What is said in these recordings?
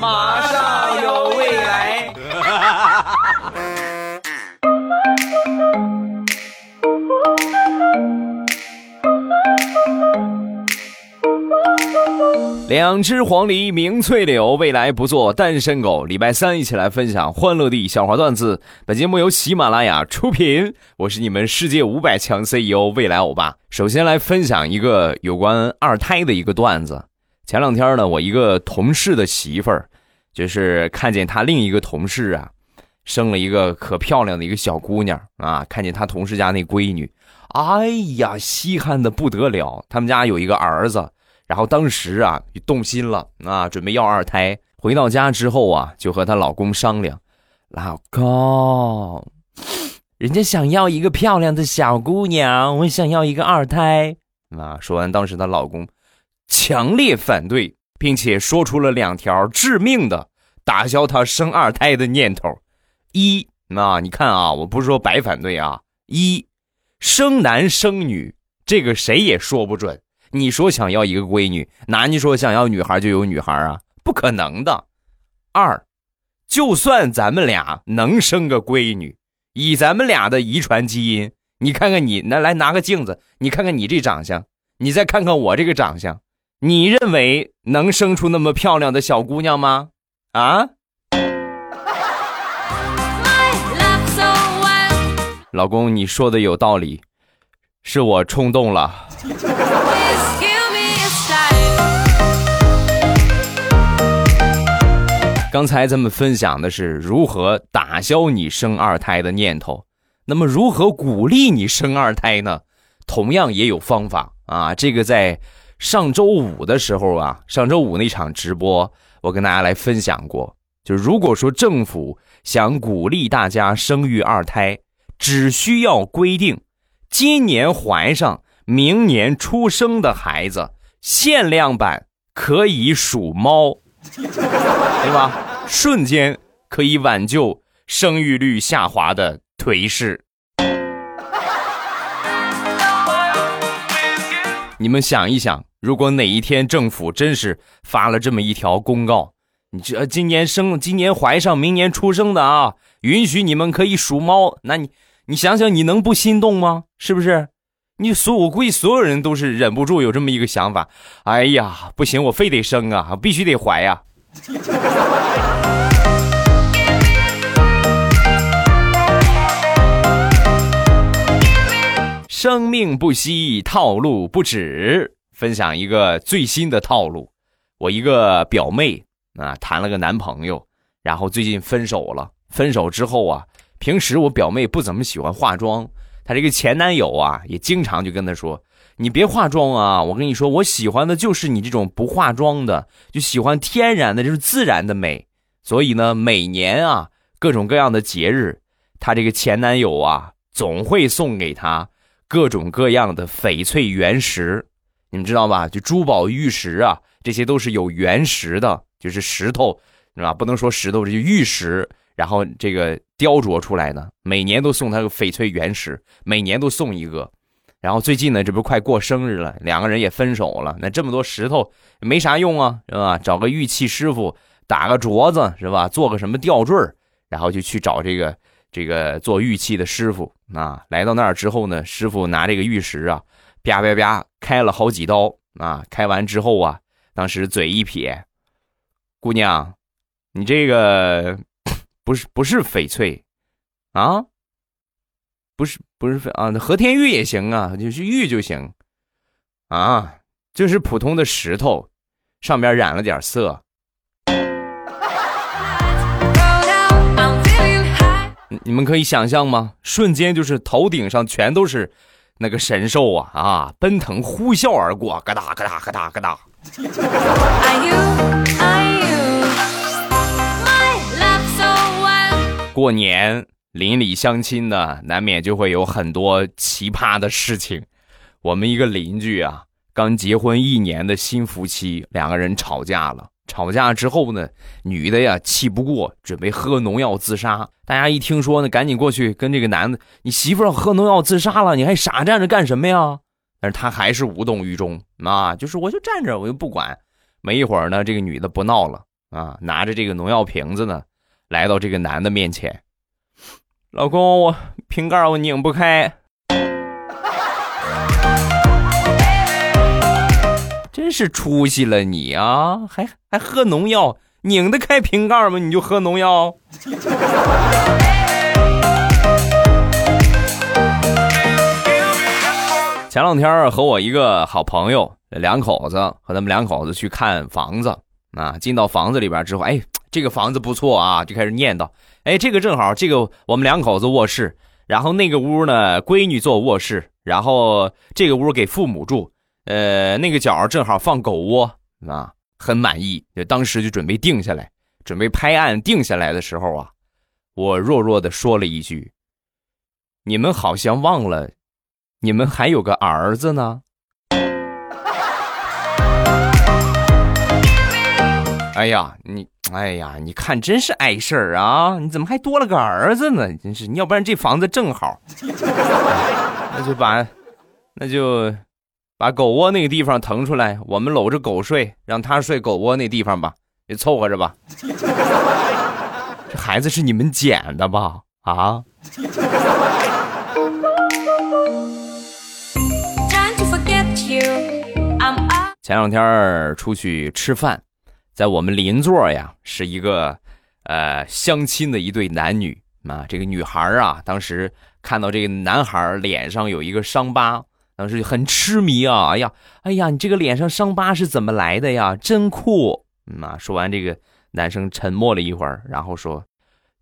马上有未来。两只黄鹂鸣翠柳，未来不做单身狗。礼拜三一起来分享欢乐的笑话段子。本节目由喜马拉雅出品，我是你们世界五百强 CEO 未来欧巴。首先来分享一个有关二胎的一个段子。前两天呢，我一个同事的媳妇儿，就是看见他另一个同事啊，生了一个可漂亮的一个小姑娘啊，看见他同事家那闺女，哎呀，稀罕的不得了。他们家有一个儿子。然后当时啊，就动心了啊，准备要二胎。回到家之后啊，就和她老公商量：“老公，人家想要一个漂亮的小姑娘，我想要一个二胎。”啊，说完，当时她老公强烈反对，并且说出了两条致命的打消她生二胎的念头：一，那你看啊，我不是说白反对啊，一，生男生女，这个谁也说不准。你说想要一个闺女，哪你说想要女孩就有女孩啊？不可能的。二，就算咱们俩能生个闺女，以咱们俩的遗传基因，你看看你，那来拿个镜子，你看看你这长相，你再看看我这个长相，你认为能生出那么漂亮的小姑娘吗？啊？老公，你说的有道理，是我冲动了。刚才咱们分享的是如何打消你生二胎的念头，那么如何鼓励你生二胎呢？同样也有方法啊。这个在上周五的时候啊，上周五那场直播，我跟大家来分享过。就如果说政府想鼓励大家生育二胎，只需要规定今年怀上、明年出生的孩子，限量版可以属猫。对吧？瞬间可以挽救生育率下滑的颓势。你们想一想，如果哪一天政府真是发了这么一条公告，你这今年生、今年怀上、明年出生的啊，允许你们可以属猫，那你你想想，你能不心动吗？是不是？你所我估计所有人都是忍不住有这么一个想法，哎呀，不行，我非得生啊，必须得怀呀。生命不息，套路不止。分享一个最新的套路，我一个表妹啊，谈了个男朋友，然后最近分手了。分手之后啊，平时我表妹不怎么喜欢化妆。她这个前男友啊，也经常就跟她说：“你别化妆啊！我跟你说，我喜欢的就是你这种不化妆的，就喜欢天然的，就是自然的美。所以呢，每年啊，各种各样的节日，她这个前男友啊，总会送给她各种各样的翡翠原石。你们知道吧？就珠宝玉石啊，这些都是有原石的，就是石头，是吧？不能说石头，这就玉石。”然后这个雕琢出来的，每年都送他个翡翠原石，每年都送一个。然后最近呢，这不快过生日了，两个人也分手了。那这么多石头没啥用啊，是吧？找个玉器师傅打个镯子，是吧？做个什么吊坠然后就去找这个这个做玉器的师傅啊。来到那儿之后呢，师傅拿这个玉石啊，啪啪啪开了好几刀啊。开完之后啊，当时嘴一撇，姑娘，你这个。不是不是翡翠，啊，不是不是啊，和田玉也行啊，就是玉就行，啊，就是普通的石头，上边染了点色。你们可以想象吗？瞬间就是头顶上全都是那个神兽啊啊，奔腾呼啸而过，咯哒咯哒咯哒咯哒。过年邻里相亲呢，难免就会有很多奇葩的事情。我们一个邻居啊，刚结婚一年的新夫妻，两个人吵架了。吵架之后呢，女的呀气不过，准备喝农药自杀。大家一听说呢，赶紧过去跟这个男的：“你媳妇喝农药自杀了，你还傻站着干什么呀？”但是他还是无动于衷啊，就是我就站着，我就不管。没一会儿呢，这个女的不闹了啊，拿着这个农药瓶子呢，来到这个男的面前。老公，我瓶盖我拧不开，真是出息了你啊！还还喝农药，拧得开瓶盖吗？你就喝农药。前两天和我一个好朋友两口子和他们两口子去看房子啊，进到房子里边之后，哎，这个房子不错啊，就开始念叨，哎，这个正好，这个我们两口子卧室，然后那个屋呢，闺女做卧室，然后这个屋给父母住，呃，那个角正好放狗窝啊，很满意，就当时就准备定下来，准备拍案定下来的时候啊，我弱弱的说了一句：“你们好像忘了。”你们还有个儿子呢？哎呀，你哎呀，你看真是碍事儿啊！你怎么还多了个儿子呢？真是，你要不然这房子正好，那就把那就把狗窝那个地方腾出来，我们搂着狗睡，让它睡狗窝那地方吧，也凑合着吧。这孩子是你们捡的吧？啊？前两天出去吃饭，在我们邻座呀，是一个呃相亲的一对男女啊。这个女孩啊，当时看到这个男孩脸上有一个伤疤，当时就很痴迷啊。哎呀，哎呀，你这个脸上伤疤是怎么来的呀？真酷！啊，说完这个男生沉默了一会儿，然后说，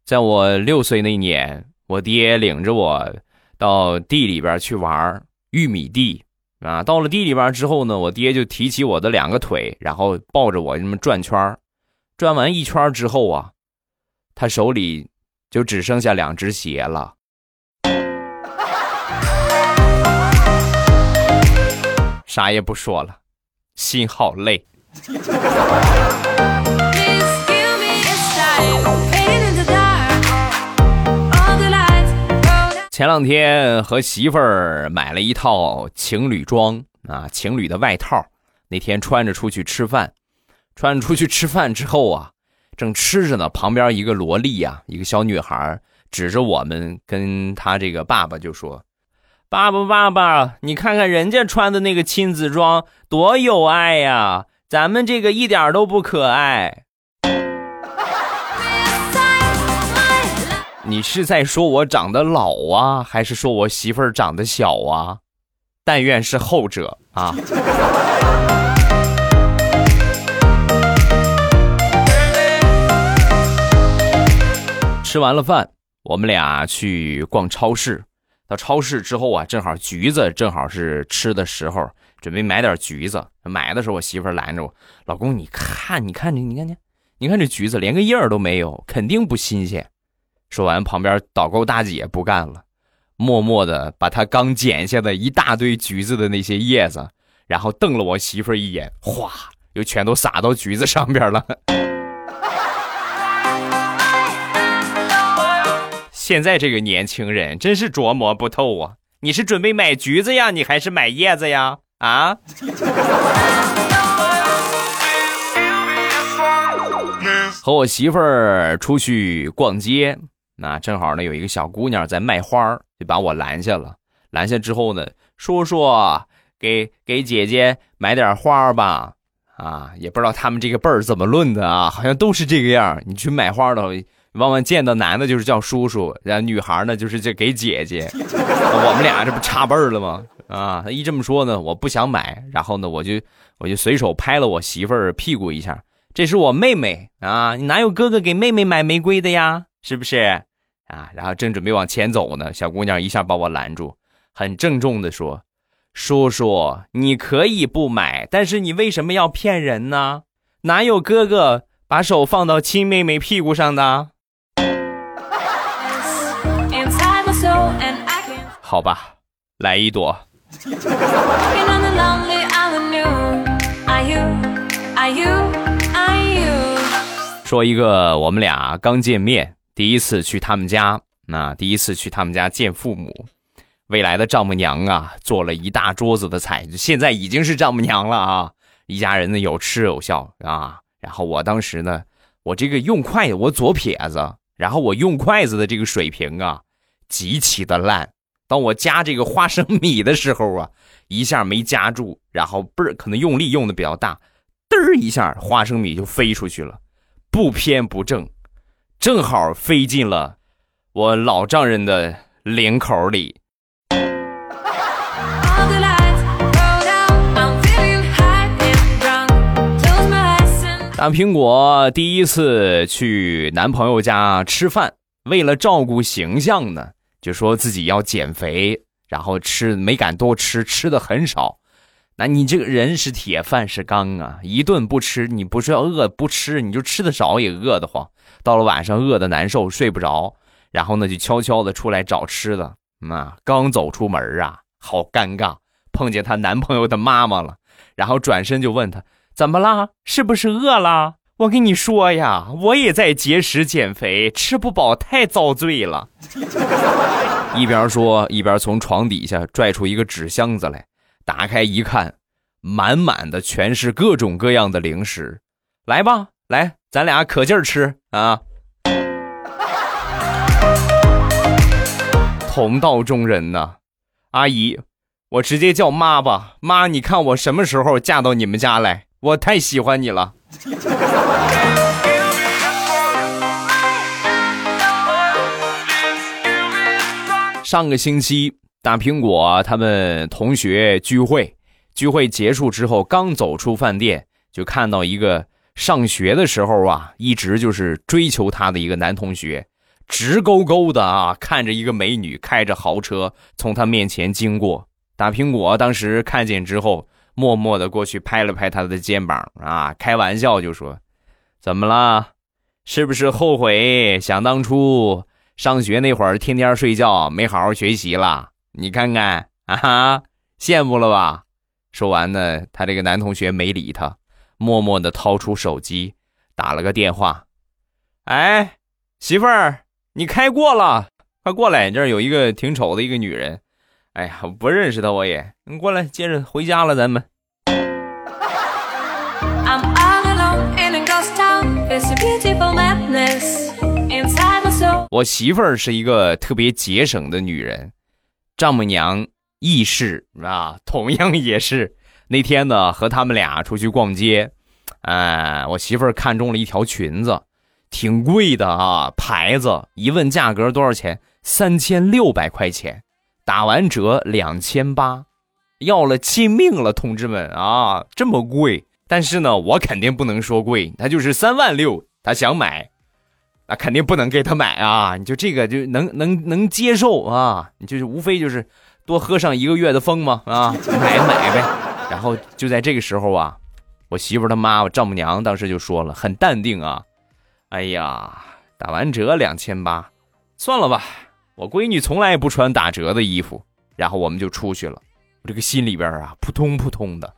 在我六岁那年，我爹领着我到地里边去玩玉米地。啊，到了地里边之后呢，我爹就提起我的两个腿，然后抱着我这么转圈转完一圈之后啊，他手里就只剩下两只鞋了。啥也不说了，心好累。前两天和媳妇儿买了一套情侣装啊，情侣的外套。那天穿着出去吃饭，穿着出去吃饭之后啊，正吃着呢，旁边一个萝莉呀，一个小女孩指着我们，跟她这个爸爸就说：“爸爸，爸爸，你看看人家穿的那个亲子装多有爱呀，咱们这个一点都不可爱。”你是在说我长得老啊，还是说我媳妇儿长得小啊？但愿是后者啊！吃完了饭，我们俩去逛超市。到超市之后啊，正好橘子正好是吃的时候，准备买点橘子。买的时候，我媳妇拦着我：“老公，你看，你看这，你看这，你看这橘子连个叶儿都没有，肯定不新鲜。”说完，旁边导购大姐不干了，默默的把她刚剪下的一大堆橘子的那些叶子，然后瞪了我媳妇一眼，哗，又全都撒到橘子上边了。现在这个年轻人真是琢磨不透啊！你是准备买橘子呀，你还是买叶子呀？啊？和我媳妇儿出去逛街。那正好呢，有一个小姑娘在卖花就把我拦下了。拦下之后呢，叔叔给给姐姐买点花吧。啊，也不知道他们这个辈儿怎么论的啊，好像都是这个样。你去买花的，往往见到男的就是叫叔叔，然后女孩呢就是这给姐姐。我们俩这不差辈儿了吗？啊，他一这么说呢，我不想买，然后呢，我就我就随手拍了我媳妇儿屁股一下，这是我妹妹啊，你哪有哥哥给妹妹买玫瑰的呀？是不是啊？然后正准备往前走呢，小姑娘一下把我拦住，很郑重的说：“叔叔，你可以不买，但是你为什么要骗人呢？哪有哥哥把手放到亲妹妹屁股上的？”好吧，来一朵。说一个，我们俩刚见面。第一次去他们家，那第一次去他们家见父母，未来的丈母娘啊，做了一大桌子的菜，现在已经是丈母娘了啊！一家人呢有吃有笑啊。然后我当时呢我这个用筷子，我左撇子，然后我用筷子的这个水平啊，极其的烂。当我夹这个花生米的时候啊，一下没夹住，然后倍儿，可能用力用的比较大，嘚儿一下，花生米就飞出去了，不偏不正，正好飞进了我老丈人的领口里。大苹果第一次去男朋友家吃饭，为了照顾形象呢，就说自己要减肥，然后吃没敢多吃，吃的很少。那你这个人是铁，饭是钢啊，一顿不吃，你不是要饿不吃，你就吃的少也饿得慌。到了晚上饿的难受，睡不着，然后呢就悄悄的出来找吃的。那刚走出门啊，好尴尬，碰见她男朋友的妈妈了，然后转身就问他。怎么啦？是不是饿了？我跟你说呀，我也在节食减肥，吃不饱太遭罪了。一边说一边从床底下拽出一个纸箱子来，打开一看，满满的全是各种各样的零食。来吧，来，咱俩可劲儿吃啊！同道中人呐，阿姨，我直接叫妈吧。妈，你看我什么时候嫁到你们家来？我太喜欢你了。上个星期，大苹果他们同学聚会，聚会结束之后，刚走出饭店，就看到一个上学的时候啊，一直就是追求他的一个男同学，直勾勾的啊，看着一个美女开着豪车从他面前经过。大苹果当时看见之后。默默的过去拍了拍他的肩膀啊，开玩笑就说：“怎么了？是不是后悔想当初上学那会儿天天睡觉没好好学习了？你看看啊，哈，羡慕了吧？”说完呢，他这个男同学没理他，默默的掏出手机打了个电话：“哎，媳妇儿，你开过了，快过来，这有一个挺丑的一个女人。”哎呀，我不认识他，我也你过来，接着回家了，咱们。我媳妇儿是一个特别节省的女人，丈母娘亦是啊，同样也是。那天呢，和他们俩出去逛街，哎，我媳妇儿看中了一条裙子，挺贵的啊，牌子，一问价格多少钱？三千六百块钱。打完折两千八，要了亲命了，同志们啊，这么贵！但是呢，我肯定不能说贵，他就是三万六，他想买，那肯定不能给他买啊！你就这个就能能能接受啊？你就是无非就是多喝上一个月的风嘛啊，买买呗。然后就在这个时候啊，我媳妇他妈我丈母娘当时就说了，很淡定啊，哎呀，打完折两千八，算了吧。我闺女从来不穿打折的衣服，然后我们就出去了。我这个心里边啊，扑通扑通的。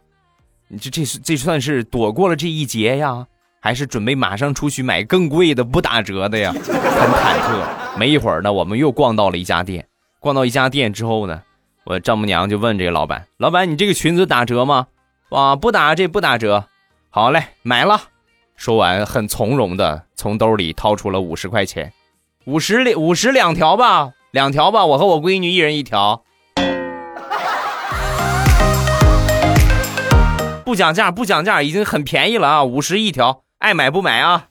你这这是这算是躲过了这一劫呀，还是准备马上出去买更贵的不打折的呀？很忐忑。没一会儿呢，我们又逛到了一家店。逛到一家店之后呢，我丈母娘就问这个老板：“老板，你这个裙子打折吗？”“啊，不打，这不打折。”“好嘞，买了。”说完，很从容的从兜里掏出了五十块钱。五十两，五十两条吧，两条吧，我和我闺女一人一条，不讲价，不讲价，已经很便宜了啊，五十一条，爱买不买啊？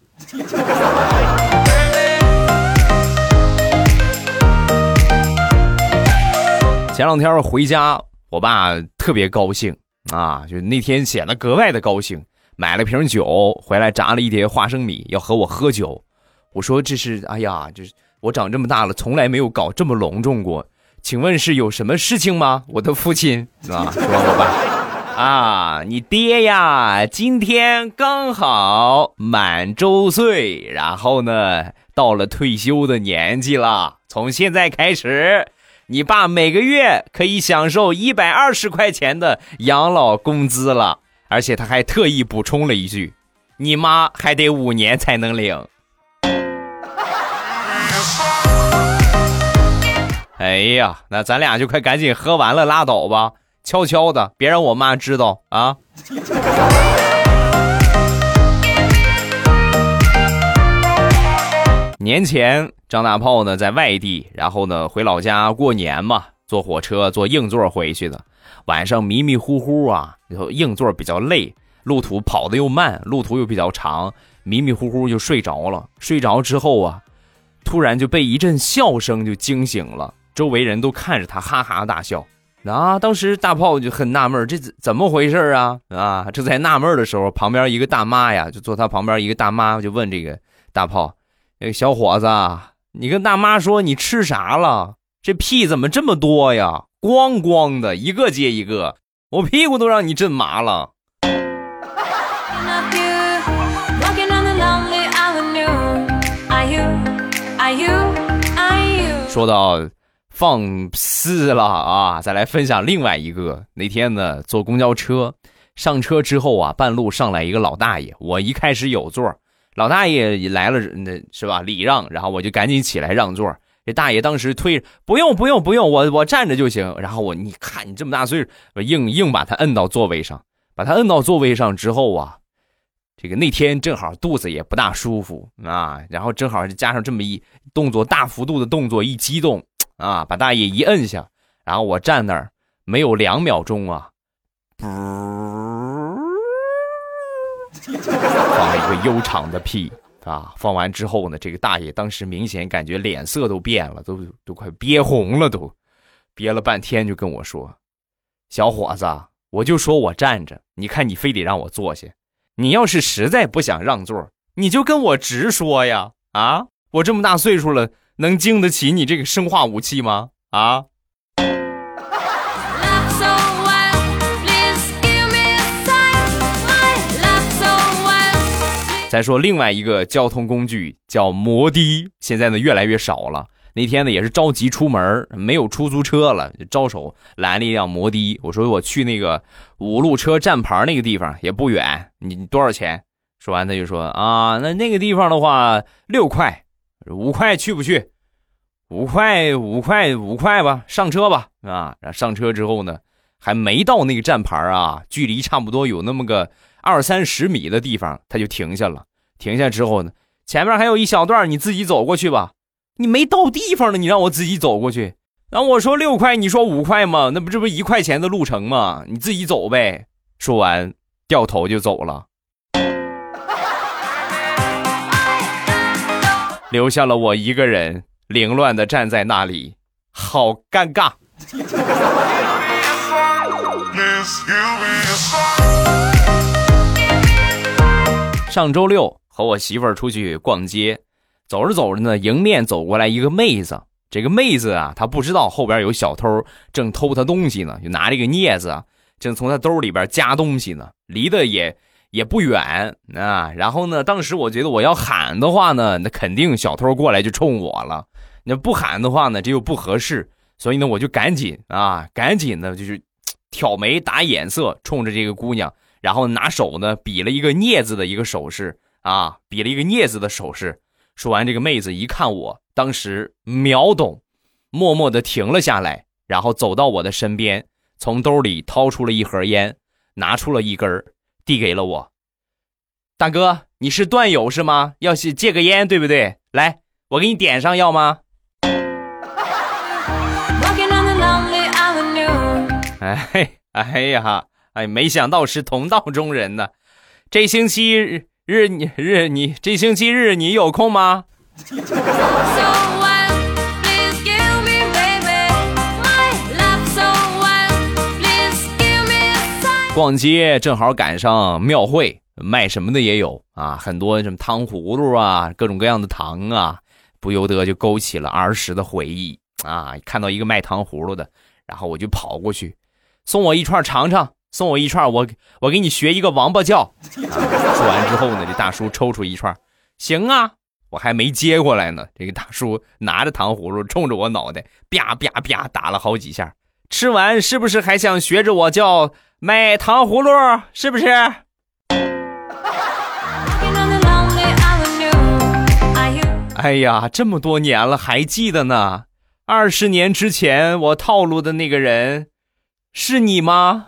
前两天回家，我爸特别高兴啊，就那天显得格外的高兴，买了瓶酒回来，炸了一碟花生米，要和我喝酒。我说这是，哎呀，就是我长这么大了，从来没有搞这么隆重过，请问是有什么事情吗？我的父亲？啊，说我爸，啊，你爹呀，今天刚好满周岁，然后呢，到了退休的年纪了，从现在开始，你爸每个月可以享受一百二十块钱的养老工资了，而且他还特意补充了一句，你妈还得五年才能领。哎呀，那咱俩就快赶紧喝完了拉倒吧，悄悄的，别让我妈知道啊。年前张大炮呢在外地，然后呢回老家过年嘛，坐火车坐硬座回去的。晚上迷迷糊糊啊，然后硬座比较累，路途跑的又慢，路途又比较长，迷迷糊糊就睡着了。睡着之后啊，突然就被一阵笑声就惊醒了，周围人都看着他哈哈大笑。啊，当时大炮就很纳闷，这怎怎么回事啊？啊，正在纳闷的时候，旁边一个大妈呀，就坐他旁边一个大妈就问这个大炮：“那个小伙子，你跟大妈说你吃啥了？这屁怎么这么多呀？咣咣的，一个接一个，我屁股都让你震麻了。”说到。放肆了啊！再来分享另外一个。那天呢，坐公交车，上车之后啊，半路上来一个老大爷。我一开始有座，老大爷来了，那是吧？礼让，然后我就赶紧起来让座。这大爷当时推，不用不用不用，我我站着就行。然后我你看你这么大岁数，硬硬把他摁到座位上，把他摁到座位上之后啊，这个那天正好肚子也不大舒服啊，然后正好加上这么一动作，大幅度的动作，一激动。啊！把大爷一摁下，然后我站那儿没有两秒钟啊，放了一个悠长的屁啊！放完之后呢，这个大爷当时明显感觉脸色都变了，都都快憋红了，都憋了半天，就跟我说：“小伙子，我就说我站着，你看你非得让我坐下，你要是实在不想让座，你就跟我直说呀！啊，我这么大岁数了。”能经得起你这个生化武器吗？啊！再说另外一个交通工具叫摩的，现在呢越来越少了。那天呢也是着急出门，没有出租车了，招手拦了一辆摩的。我说我去那个五路车站牌那个地方也不远，你多少钱？说完他就说啊，那那个地方的话六块。五块去不去？五块五块五块吧，上车吧啊！然后上车之后呢，还没到那个站牌啊，距离差不多有那么个二三十米的地方，他就停下了。停下之后呢，前面还有一小段，你自己走过去吧。你没到地方呢，你让我自己走过去。然后我说六块，你说五块吗？那不这不一块钱的路程吗？你自己走呗。说完，掉头就走了。留下了我一个人，凌乱的站在那里，好尴尬。上周六和我媳妇儿出去逛街，走着走着呢，迎面走过来一个妹子。这个妹子啊，她不知道后边有小偷正偷她东西呢，就拿这个镊子啊，正从她兜里边夹东西呢，离得也。也不远啊，然后呢，当时我觉得我要喊的话呢，那肯定小偷过来就冲我了。那不喊的话呢，这又不合适，所以呢，我就赶紧啊，赶紧的，就是挑眉打眼色，冲着这个姑娘，然后拿手呢比了一个镊子的一个手势啊，比了一个镊子的手势。说完，这个妹子一看我，当时秒懂，默默的停了下来，然后走到我的身边，从兜里掏出了一盒烟，拿出了一根。递给了我，大哥，你是段友是吗？要去借个烟，对不对？来，我给你点上，要吗？哎哎呀，哎，没想到是同道中人呢。这星期日日你日你这星期日你有空吗？逛街正好赶上庙会，卖什么的也有啊，很多什么糖葫芦啊，各种各样的糖啊，不由得就勾起了儿时的回忆啊。看到一个卖糖葫芦的，然后我就跑过去，送我一串尝尝，送我一串，我我给你学一个王八叫。说完之后呢，这大叔抽出一串，行啊，我还没接过来呢，这个大叔拿着糖葫芦冲着我脑袋啪啪啪打了好几下，吃完是不是还想学着我叫？卖糖葫芦是不是？哎呀，这么多年了还记得呢。二十年之前我套路的那个人，是你吗？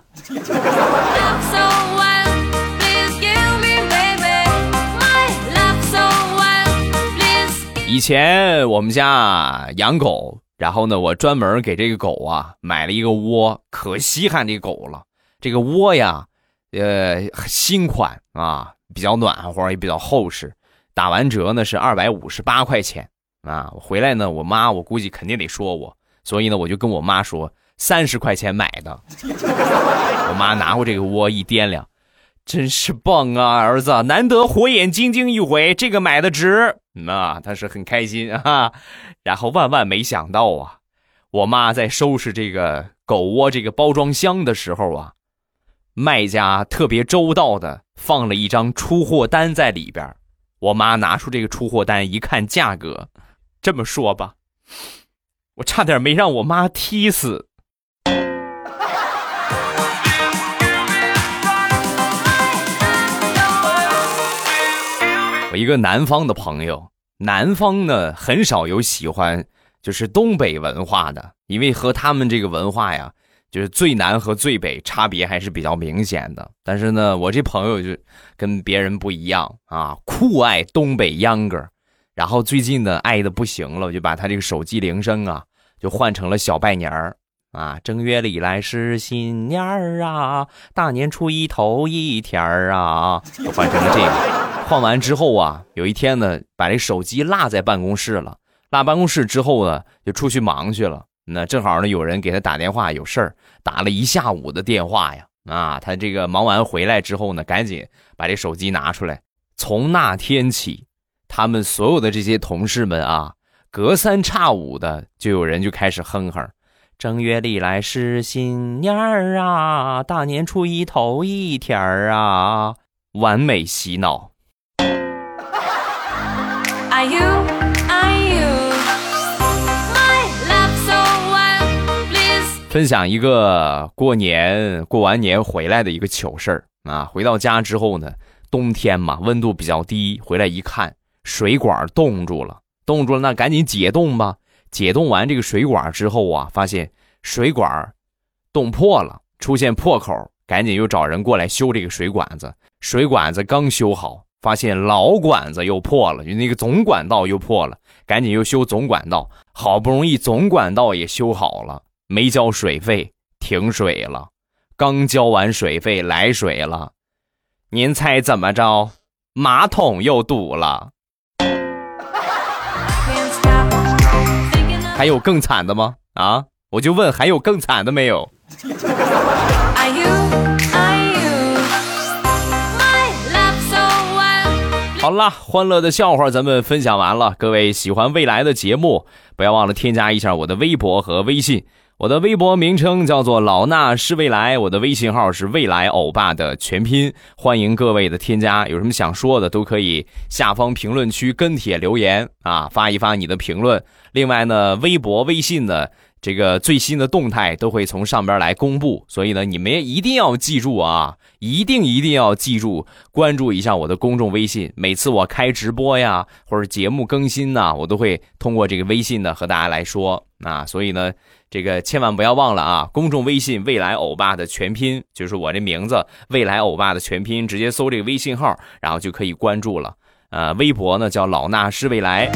以前我们家养狗，然后呢，我专门给这个狗啊买了一个窝，可稀罕这狗了。这个窝呀，呃，新款啊，比较暖和，也比较厚实。打完折呢是二百五十八块钱啊。回来呢，我妈我估计肯定得说我，所以呢，我就跟我妈说三十块钱买的。我妈拿过这个窝一掂量。真是棒啊，儿子，难得火眼金睛一回，这个买的值。那他是很开心啊。然后万万没想到啊，我妈在收拾这个狗窝这个包装箱的时候啊，卖家特别周到的放了一张出货单在里边。我妈拿出这个出货单一看，价格，这么说吧，我差点没让我妈踢死。我一个南方的朋友，南方呢很少有喜欢就是东北文化的，因为和他们这个文化呀，就是最南和最北差别还是比较明显的。但是呢，我这朋友就跟别人不一样啊，酷爱东北秧歌，然后最近呢爱的不行了，我就把他这个手机铃声啊就换成了小拜年儿啊，正月里来是新年儿啊，大年初一头一天儿啊，就换成了这个。换完之后啊，有一天呢，把这手机落在办公室了。落办公室之后呢，就出去忙去了。那正好呢，有人给他打电话，有事儿，打了一下午的电话呀。啊，他这个忙完回来之后呢，赶紧把这手机拿出来。从那天起，他们所有的这些同事们啊，隔三差五的就有人就开始哼哼：“正月里来是新年儿啊，大年初一头一天儿啊，完美洗脑。”分享一个过年过完年回来的一个糗事儿啊！回到家之后呢，冬天嘛，温度比较低，回来一看，水管冻住了，冻住了，那赶紧解冻吧。解冻完这个水管之后啊，发现水管冻破了，出现破口，赶紧又找人过来修这个水管子。水管子刚修好。发现老管子又破了，就那个总管道又破了，赶紧又修总管道。好不容易总管道也修好了，没交水费，停水了。刚交完水费来水了，您猜怎么着？马桶又堵了。还有更惨的吗？啊，我就问，还有更惨的没有？好了，欢乐的笑话咱们分享完了。各位喜欢未来的节目，不要忘了添加一下我的微博和微信。我的微博名称叫做老衲是未来，我的微信号是未来欧巴的全拼。欢迎各位的添加，有什么想说的都可以下方评论区跟帖留言啊，发一发你的评论。另外呢，微博、微信呢。这个最新的动态都会从上边来公布，所以呢，你们一定要记住啊，一定一定要记住关注一下我的公众微信。每次我开直播呀，或者节目更新呢，我都会通过这个微信呢和大家来说啊。所以呢，这个千万不要忘了啊，公众微信“未来欧巴”的全拼就是我这名字“未来欧巴”的全拼，直接搜这个微信号，然后就可以关注了。呃，微博呢叫“老衲是未来”。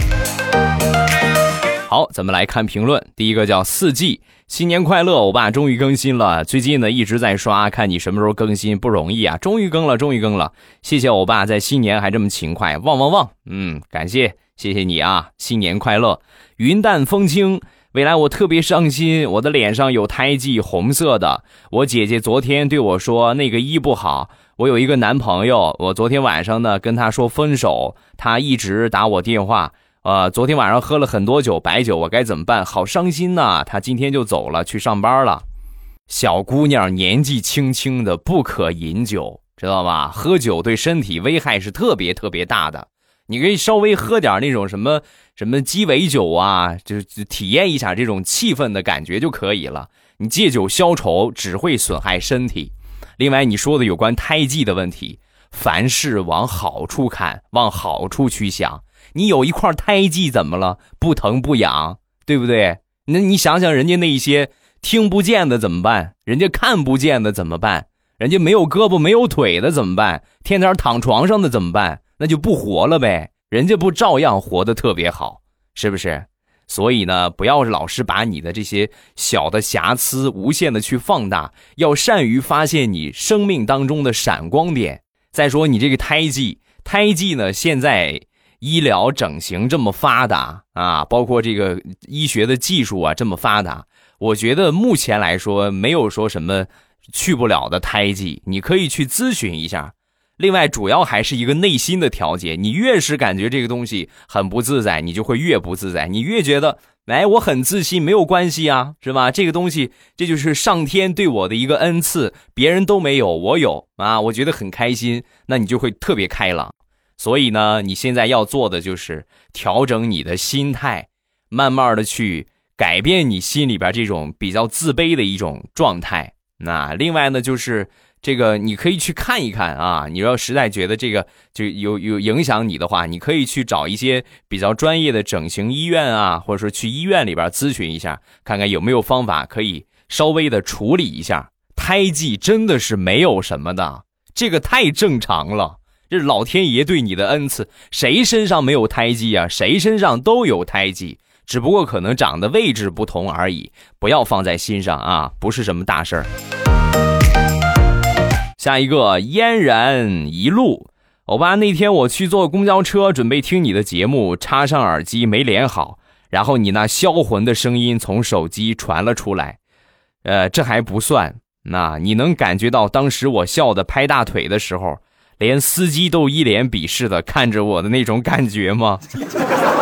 好，咱们来看评论。第一个叫四季，新年快乐，欧巴终于更新了。最近呢一直在刷，看你什么时候更新，不容易啊！终于更了，终于更了，谢谢欧巴在新年还这么勤快，旺旺旺！嗯，感谢，谢谢你啊！新年快乐，云淡风轻。未来我特别伤心，我的脸上有胎记，红色的。我姐姐昨天对我说那个医不好。我有一个男朋友，我昨天晚上呢跟他说分手，他一直打我电话。呃，昨天晚上喝了很多酒，白酒，我该怎么办？好伤心呐！他今天就走了，去上班了。小姑娘年纪轻轻的不可饮酒，知道吧？喝酒对身体危害是特别特别大的。你可以稍微喝点那种什么什么鸡尾酒啊，就是体验一下这种气氛的感觉就可以了。你借酒消愁只会损害身体。另外，你说的有关胎记的问题，凡事往好处看，往好处去想。你有一块胎记怎么了？不疼不痒，对不对？那你想想，人家那些听不见的怎么办？人家看不见的怎么办？人家没有胳膊没有腿的怎么办？天天躺床上的怎么办？那就不活了呗。人家不照样活得特别好？是不是？所以呢，不要老是把你的这些小的瑕疵无限的去放大，要善于发现你生命当中的闪光点。再说你这个胎记，胎记呢，现在医疗整形这么发达啊，包括这个医学的技术啊这么发达，我觉得目前来说没有说什么去不了的胎记，你可以去咨询一下。另外，主要还是一个内心的调节。你越是感觉这个东西很不自在，你就会越不自在。你越觉得，哎，我很自信，没有关系啊，是吧？这个东西，这就是上天对我的一个恩赐，别人都没有，我有啊，我觉得很开心。那你就会特别开朗。所以呢，你现在要做的就是调整你的心态，慢慢的去改变你心里边这种比较自卑的一种状态。那另外呢，就是。这个你可以去看一看啊！你要实在觉得这个就有有影响你的话，你可以去找一些比较专业的整形医院啊，或者说去医院里边咨询一下，看看有没有方法可以稍微的处理一下。胎记真的是没有什么的，这个太正常了，这老天爷对你的恩赐。谁身上没有胎记啊？谁身上都有胎记，只不过可能长的位置不同而已。不要放在心上啊，不是什么大事儿。下一个嫣然一路，欧巴，那天我去坐公交车，准备听你的节目，插上耳机没连好，然后你那销魂的声音从手机传了出来，呃，这还不算，那你能感觉到当时我笑的拍大腿的时候，连司机都一脸鄙视的看着我的那种感觉吗？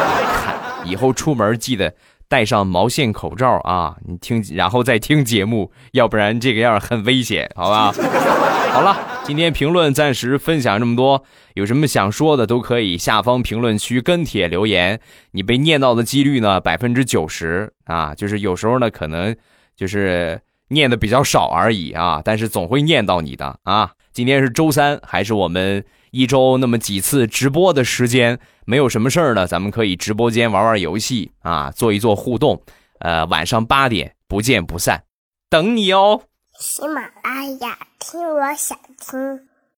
以后出门记得。戴上毛线口罩啊！你听，然后再听节目，要不然这个样很危险，好吧？好了，今天评论暂时分享这么多，有什么想说的都可以下方评论区跟帖留言。你被念到的几率呢，百分之九十啊，就是有时候呢，可能就是念的比较少而已啊，但是总会念到你的啊。今天是周三，还是我们一周那么几次直播的时间？没有什么事儿呢，咱们可以直播间玩玩游戏啊，做一做互动。呃，晚上八点不见不散，等你哦。喜马拉雅听，我想听。